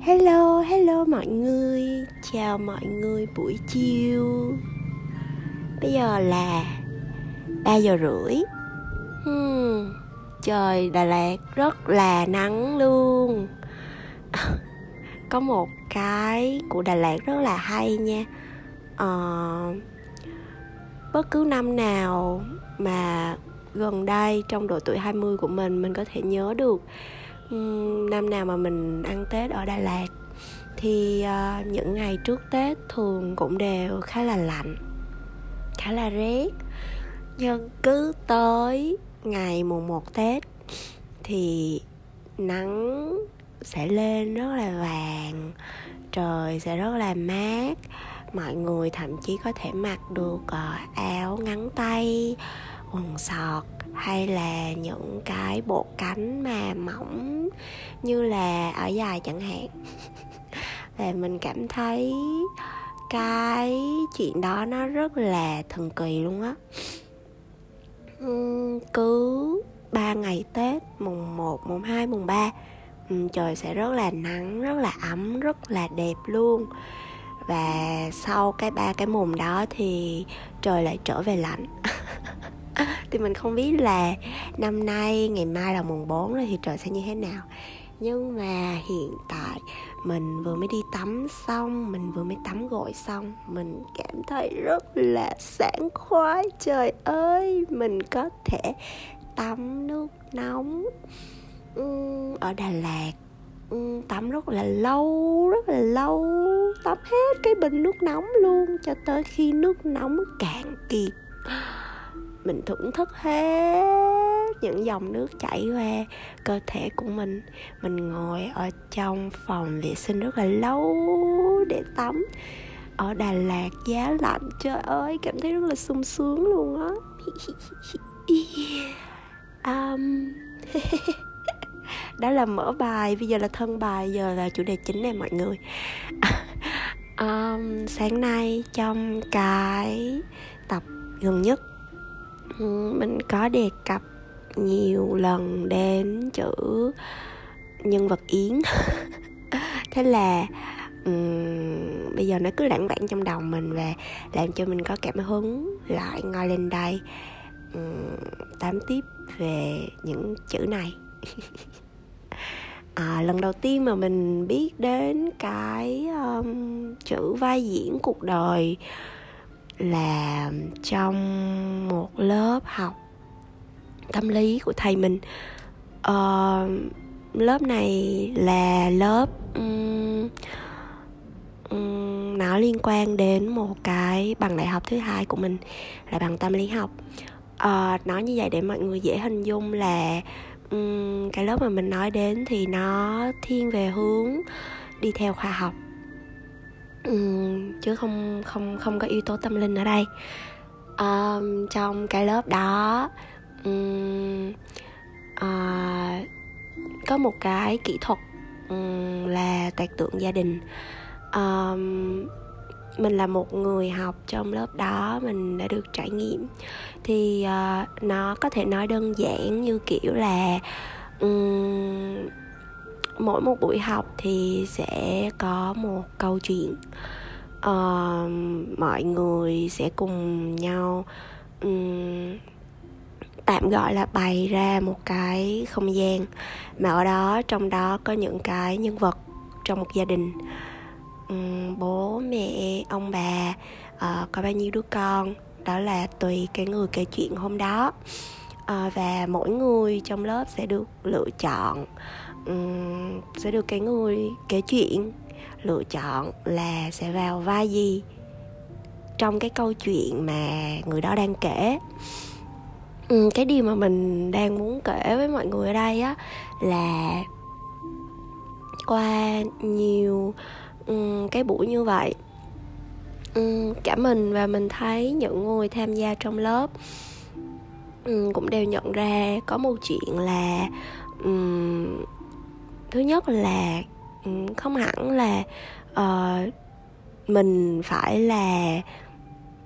Hello, hello mọi người. Chào mọi người buổi chiều. Bây giờ là 3 giờ rưỡi. Hmm, Trời Đà Lạt rất là nắng luôn. Có một cái của Đà Lạt rất là hay nha. À, Bất cứ năm nào mà gần đây trong độ tuổi 20 của mình Mình có thể nhớ được năm nào mà mình ăn tết ở đà lạt thì uh, những ngày trước tết thường cũng đều khá là lạnh khá là rét. Nhưng cứ tới ngày mùng một tết thì nắng sẽ lên rất là vàng trời sẽ rất là mát. Mọi người thậm chí có thể mặc được ờ, áo ngắn tay quần sọt hay là những cái bộ cánh mà mỏng như là ở dài chẳng hạn. Và mình cảm thấy cái chuyện đó nó rất là thần kỳ luôn á. Cứ ba ngày Tết mùng 1, mùng 2, mùng 3 trời sẽ rất là nắng, rất là ấm, rất là đẹp luôn. Và sau cái ba cái mùng đó thì trời lại trở về lạnh. thì mình không biết là năm nay, ngày mai là mùng 4 rồi thì trời sẽ như thế nào. Nhưng mà hiện tại mình vừa mới đi tắm xong, mình vừa mới tắm gội xong, mình cảm thấy rất là sảng khoái. Trời ơi, mình có thể tắm nước nóng ở đà lạt. Tắm rất là lâu, rất là lâu, tắm hết cái bình nước nóng luôn cho tới khi nước nóng cạn kiệt mình thưởng thức hết những dòng nước chảy qua cơ thể của mình. Mình ngồi ở trong phòng vệ sinh rất là lâu để tắm. Ở Đà Lạt giá lạnh trời ơi cảm thấy rất là sung sướng luôn á. Um, đó là mở bài. Bây giờ là thân bài giờ là chủ đề chính này mọi người. Um, sáng nay trong cái tập gần nhất Ừ, mình có đề cập nhiều lần đến chữ nhân vật yến. Thế là um, bây giờ nó cứ lãng vảng trong đầu mình và làm cho mình có cảm hứng lại ngồi lên đây um, tám tiếp về những chữ này. À, lần đầu tiên mà mình biết đến cái um, chữ vai diễn cuộc đời là trong một lớp học tâm lý của thầy mình. Uh, lớp này là lớp um, um, nó liên quan đến một cái bằng đại học thứ hai của mình là bằng tâm lý học. Ờ, uh, nói như vậy để mọi người dễ hình dung là um, cái lớp mà mình nói đến thì nó thiên về hướng đi theo khoa học. Ừ, chứ không không không có yếu tố tâm linh ở đây. Um, trong cái lớp đó um, uh, có một cái kỹ thuật um, là tạc tượng gia đình. Um, mình là một người học trong lớp đó mình đã được trải nghiệm. Thì uh, nó có thể nói đơn giản như kiểu là um, mỗi một buổi học thì sẽ có một câu chuyện. Uh, mọi người sẽ cùng nhau um, tạm gọi là bày ra một cái không gian mà ở đó trong đó có những cái nhân vật trong một gia đình. Um, bố mẹ ông bà uh, có bao nhiêu đứa con đó là tùy cái người kể chuyện hôm đó. Uh, và mỗi người trong lớp sẽ được lựa chọn um, sẽ được cái người kể chuyện lựa chọn là sẽ vào vai gì trong cái câu chuyện mà người đó đang kể. Um, cái điều mà mình đang muốn kể với mọi người ở đây á là qua nhiều um, cái buổi như vậy um, cả mình và mình thấy những người tham gia trong lớp um, cũng đều nhận ra có một chuyện là um, thứ nhất là ừ, không hẳn là uh, mình phải là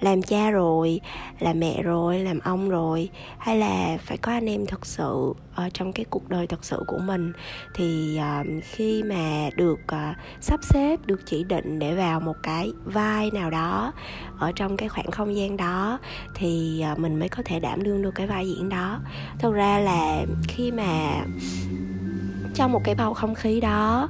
làm cha rồi làm mẹ rồi làm ông rồi hay là phải có anh em thật sự uh, trong cái cuộc đời thật sự của mình. Thì uh, khi mà được uh, sắp xếp được chỉ định để vào một cái vai nào đó ở trong cái khoảng không gian đó thì uh, mình mới có thể đảm đương được cái vai diễn đó. Thật ra là khi mà trong một cái bầu không khí đó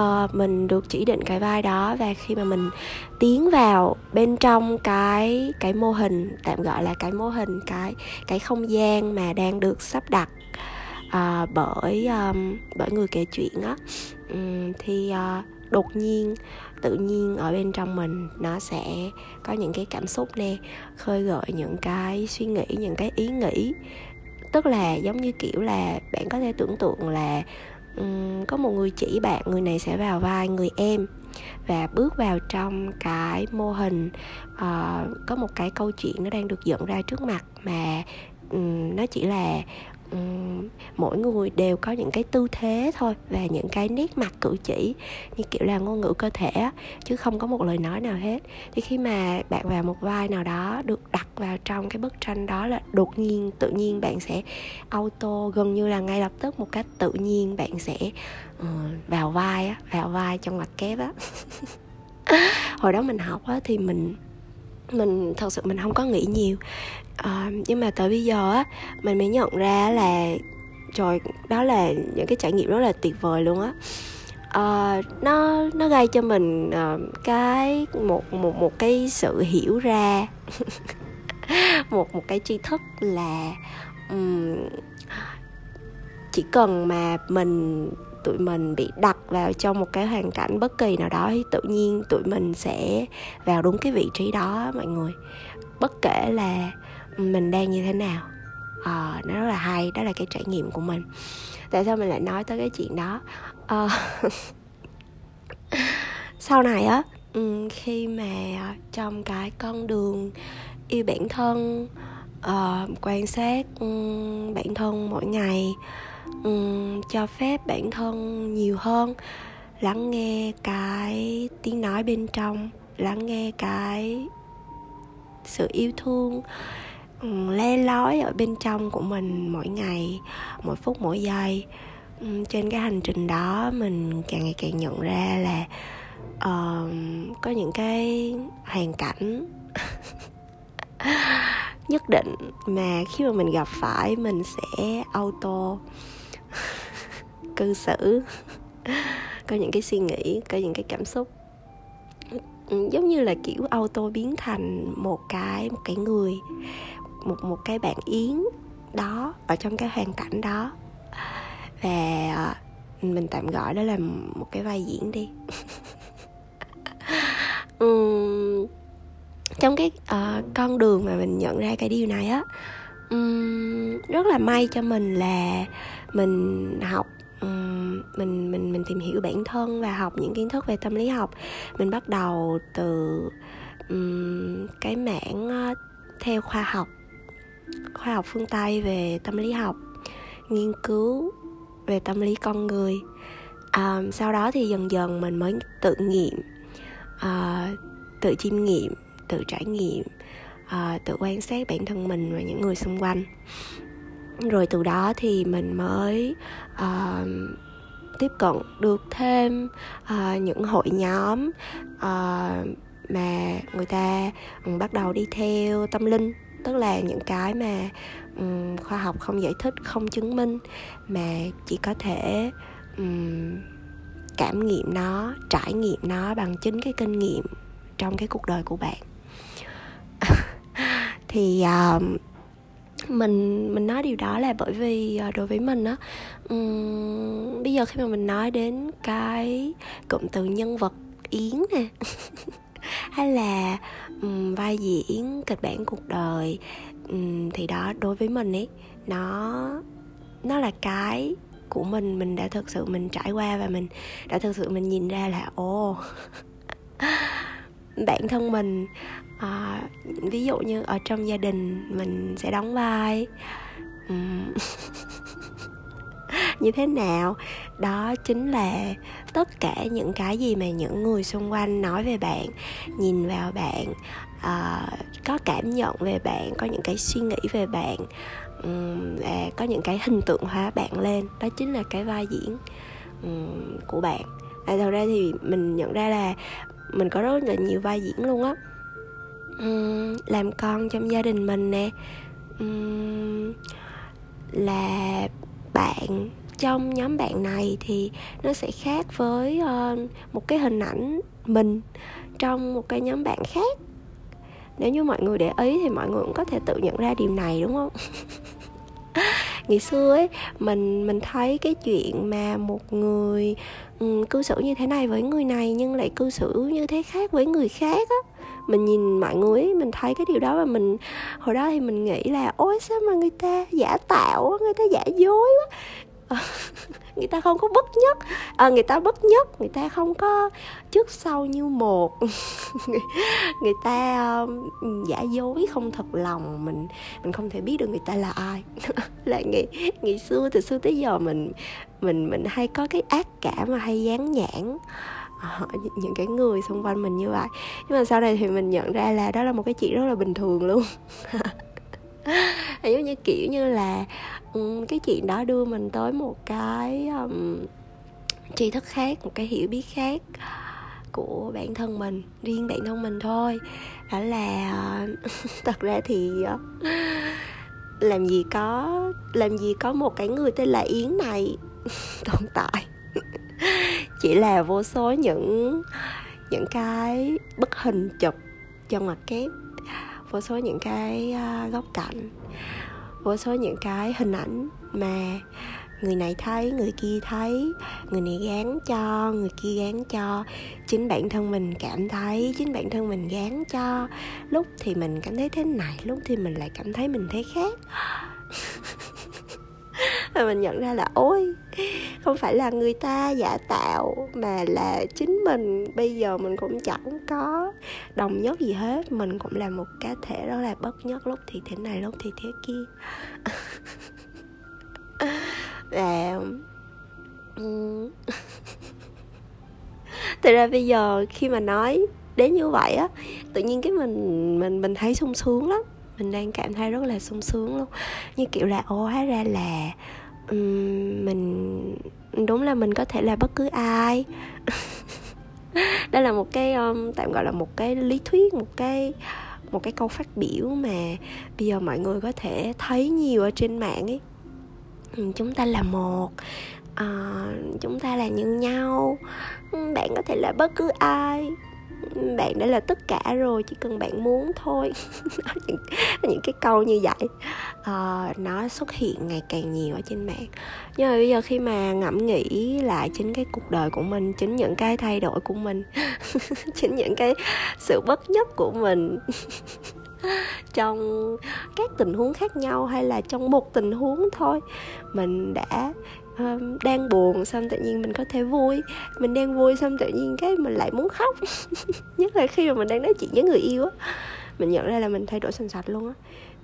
uh, mình được chỉ định cái vai đó và khi mà mình tiến vào bên trong cái cái mô hình tạm gọi là cái mô hình cái cái không gian mà đang được sắp đặt uh, bởi um, bởi người kể chuyện á um, thì uh, đột nhiên tự nhiên ở bên trong mình nó sẽ có những cái cảm xúc nè khơi gợi những cái suy nghĩ những cái ý nghĩ. Tức là giống như kiểu là bạn có thể tưởng tượng là um, có một người chỉ bạn người này sẽ vào vai người em và bước vào trong cái mô hình uh, có một cái câu chuyện nó đang được dựng ra trước mặt mà um, nó chỉ là um, mỗi người đều có những cái tư thế thôi và những cái nét mặt cử chỉ như kiểu là ngôn ngữ cơ thể chứ không có một lời nói nào hết. Thì khi mà bạn vào một vai nào đó được đặt vào trong cái bức tranh đó là đột nhiên tự nhiên bạn sẽ auto gần như là ngay lập tức một cách tự nhiên bạn sẽ uh, vào vai á vào vai trong mặt kép á. Hồi đó mình học á thì mình mình thật sự mình không có nghĩ nhiều à, nhưng mà tới bây giờ á mình mới nhận ra là trời đó là những cái trải nghiệm rất là tuyệt vời luôn á. Uh, nó nó gây cho mình uh, cái một một một cái sự hiểu ra một một cái tri thức là um, chỉ cần mà mình tụi mình bị đặt vào trong một cái hoàn cảnh bất kỳ nào đó thì tự nhiên tụi mình sẽ vào đúng cái vị trí đó mọi người. Bất kể là mình đang như thế nào. À, nó rất là hay đó là cái trải nghiệm của mình. Tại sao mình lại nói tới cái chuyện đó? À, sau này á khi mà trong cái con đường yêu bản thân uh, quan sát um, bản thân mỗi ngày um, cho phép bản thân nhiều hơn lắng nghe cái tiếng nói bên trong lắng nghe cái sự yêu thương Ừ, le lói ở bên trong của mình mỗi ngày mỗi phút mỗi giây. Ừ, trên cái hành trình đó mình càng ngày càng nhận ra là uh, có những cái hoàn cảnh nhất định mà khi mà mình gặp phải mình sẽ auto cư xử. Có những cái suy nghĩ có những cái cảm xúc. Ừ, giống như là kiểu auto biến thành một cái một cái người một một cái bạn yến đó ở trong cái hoàn cảnh đó. Và ờ, mình tạm gọi đó là một cái vai diễn đi. Um, trong cái uh, con đường mà mình nhận ra cái điều này á um, rất là may cho mình là mình học um, mình mình mình tìm hiểu bản thân và học những kiến thức về tâm lý học. Mình bắt đầu từ um, cái mảng uh, theo khoa học khoa học phương tây về tâm lý học nghiên cứu về tâm lý con người. À, sau đó thì dần dần mình mới tự nghiệm à, tự chiêm nghiệm tự trải nghiệm à, tự quan sát bản thân mình và những người xung quanh. Rồi từ đó thì mình mới à, tiếp cận được thêm à, những hội nhóm à, mà người ta bắt đầu đi theo tâm linh tức là những cái mà um, khoa học không giải thích không chứng minh mà chỉ có thể um, cảm nghiệm nó trải nghiệm nó bằng chính cái kinh nghiệm trong cái cuộc đời của bạn. Thì um, mình mình nói điều đó là bởi vì ờ, đối với mình á um, bây giờ khi mà mình nói đến cái cụm từ nhân vật yến nè hay là um, vai diễn kịch bản cuộc đời um, thì đó đối với mình ấy nó nó là cái của mình mình đã thực sự mình trải qua và mình đã thực sự mình nhìn ra là ồ bản thân mình à, ví dụ như ở trong gia đình mình sẽ đóng vai um, như thế nào. Đó chính là tất cả những cái gì mà những người xung quanh nói về bạn nhìn vào bạn uh, có cảm nhận về bạn có những cái suy nghĩ về bạn um, có những cái hình tượng hóa bạn lên. Đó chính là cái vai diễn um, của bạn. À, thật ra thì mình nhận ra là mình có rất là nhiều vai diễn luôn á. Um, làm con trong gia đình mình nè. Um, là bạn trong nhóm bạn này thì nó sẽ khác với uh, một cái hình ảnh mình trong một cái nhóm bạn khác. Nếu như mọi người để ý thì mọi người cũng có thể tự nhận ra điều này đúng không? Ngày xưa ấy mình mình thấy cái chuyện mà một người um, cư xử như thế này với người này nhưng lại cư xử như thế khác với người khác á. Mình nhìn mọi người ấy, mình thấy cái điều đó và mình hồi đó thì mình nghĩ là ôi sao mà người ta giả tạo người ta giả dối quá. người ta không có bất nhất. À, người ta bất nhất người ta không có trước sau như một. Người ta um, giả dối không thật lòng mình mình không thể biết được người ta là ai. Là ngày ngày xưa từ xưa tới giờ mình mình mình hay có cái ác cảm mà hay dán nhãn À, những cái người xung quanh mình như vậy. Nhưng mà sau này thì mình nhận ra là đó là một cái chuyện rất là bình thường luôn. giống như kiểu như là um, cái chuyện đó đưa mình tới một cái um, tri thức khác một cái hiểu biết khác của bản thân mình riêng bản thân mình thôi. Đó là thật ra thì làm gì có làm gì có một cái người tên là yến này tồn tại. Chỉ là vô số những những cái bức hình chụp trong mặt kép vô số những cái à, góc cạnh, vô số những cái hình ảnh mà người này thấy, người kia thấy, người này gán cho, người kia gán cho. Chính bản thân mình cảm thấy, chính bản thân mình gán cho. Lúc thì mình cảm thấy thế này, lúc thì mình lại cảm thấy mình thấy khác và mình nhận ra là, ôi, không phải là người ta giả tạo, mà là chính mình. Bây giờ mình cũng chẳng có đồng nhất gì hết. Mình cũng là một cá thể rất là bất nhất, lúc thì thế này, lúc thì thế kia. Và thực ra bây giờ khi mà nói đến như vậy á, tự nhiên cái mình mình mình thấy sung sướng lắm. Mình đang cảm thấy rất là sung sướng luôn. Như kiểu là ô hóa ra là um, mình đúng là mình có thể là bất cứ ai. Đây là một cái um, tạm gọi là một cái lý thuyết một cái một cái câu phát biểu mà bây giờ mọi người có thể thấy nhiều ở trên mạng ấy. Chúng ta là một uh, chúng ta là như nhau. Bạn có thể là bất cứ ai bạn đã là tất cả rồi chỉ cần bạn muốn thôi. Những, những cái câu như vậy. Uh, nó xuất hiện ngày càng nhiều ở trên mạng. Nhưng mà bây giờ khi mà ngẫm nghĩ lại chính cái cuộc đời của mình chính những cái thay đổi của mình chính những cái sự bất nhất của mình trong các tình huống khác nhau hay là trong một tình huống thôi mình đã um, đang buồn xong tự nhiên mình có thể vui. Mình đang vui xong tự nhiên cái mình lại muốn khóc. Nhất là khi mà mình đang nói chuyện với người yêu á. Mình nhận ra là mình thay đổi sành sạch luôn á.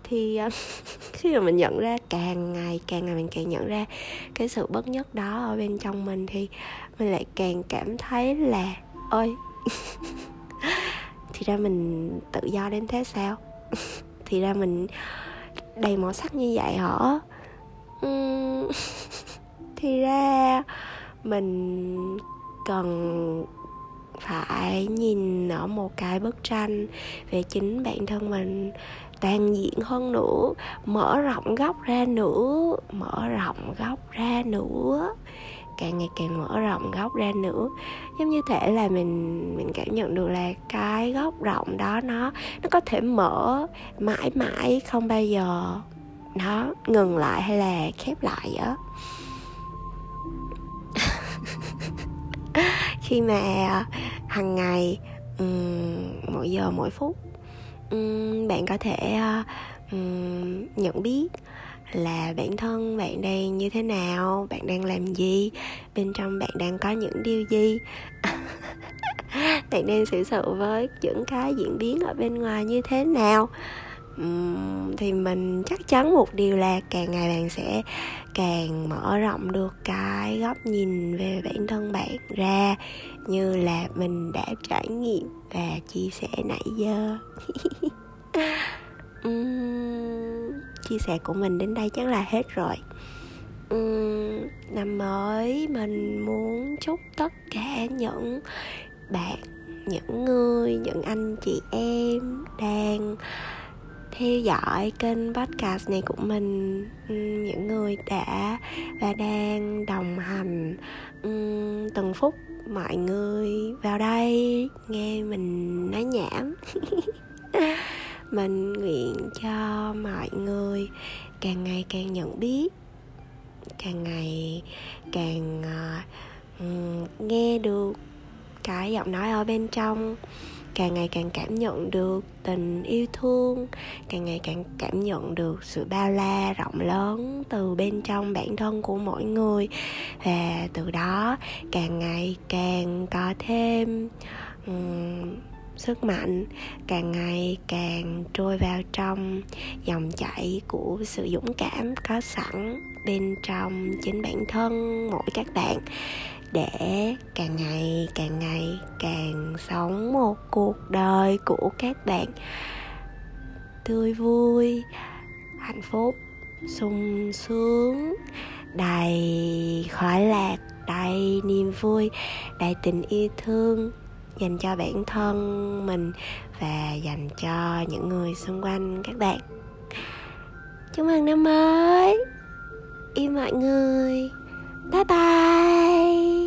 Thì uh, khi mà mình nhận ra càng ngày càng ngày mình càng nhận ra cái sự bất nhất đó ở bên trong mình thì mình lại càng cảm thấy là ôi thì ra mình tự do đến thế sao? Thì ra mình đầy màu sắc như vậy hả? Uhm, thì ra mình cần phải nhìn ở một cái bức tranh về chính bản thân mình toàn diện hơn nữa, mở rộng góc ra nữa, mở rộng góc ra nữa, càng ngày càng mở rộng góc ra nữa. Giống như thể là mình mình cảm nhận được là cái góc rộng đó nó nó có thể mở mãi mãi không bao giờ nó ngừng lại hay là khép lại á. Khi mà à, hàng ngày um, mỗi giờ mỗi phút um, bạn có thể um, nhận biết là bản thân bạn đang như thế nào bạn đang làm gì bên trong bạn đang có những điều gì. Bạn đang xử sự với những cái diễn biến ở bên ngoài như thế nào thì mình chắc chắn một điều là càng ngày bạn sẽ càng mở rộng được cái góc nhìn về bản thân bạn ra như là mình đã trải nghiệm và chia sẻ nãy giờ. Uhm, chia sẻ của mình đến đây chắc là hết rồi. Uhm, năm mới mình muốn chúc tất cả những bạn những người những anh chị em đang theo dõi kênh podcast này của mình. Ừ, những người đã và đang đồng hành ừ, từng phút mọi người vào đây nghe mình nói nhảm. Mình nguyện cho mọi người càng ngày càng nhận biết càng ngày càng uh, nghe được cái giọng nói ở bên trong càng ngày càng cảm nhận được tình yêu thương càng ngày càng cảm nhận được sự bao la rộng lớn từ bên trong bản thân của mỗi người. Và từ đó càng ngày càng có thêm um, sức mạnh càng ngày càng trôi vào trong dòng chảy của sự dũng cảm có sẵn bên trong chính bản thân mỗi các bạn để càng ngày càng ngày càng sống một cuộc đời của các bạn. Tươi vui, hạnh phúc, sung sướng, đầy khoái lạc, đầy niềm vui, đầy tình yêu thương dành cho bản thân mình và dành cho những người xung quanh các bạn. Chúc mừng năm mới. Yêu mọi người. Bye bye.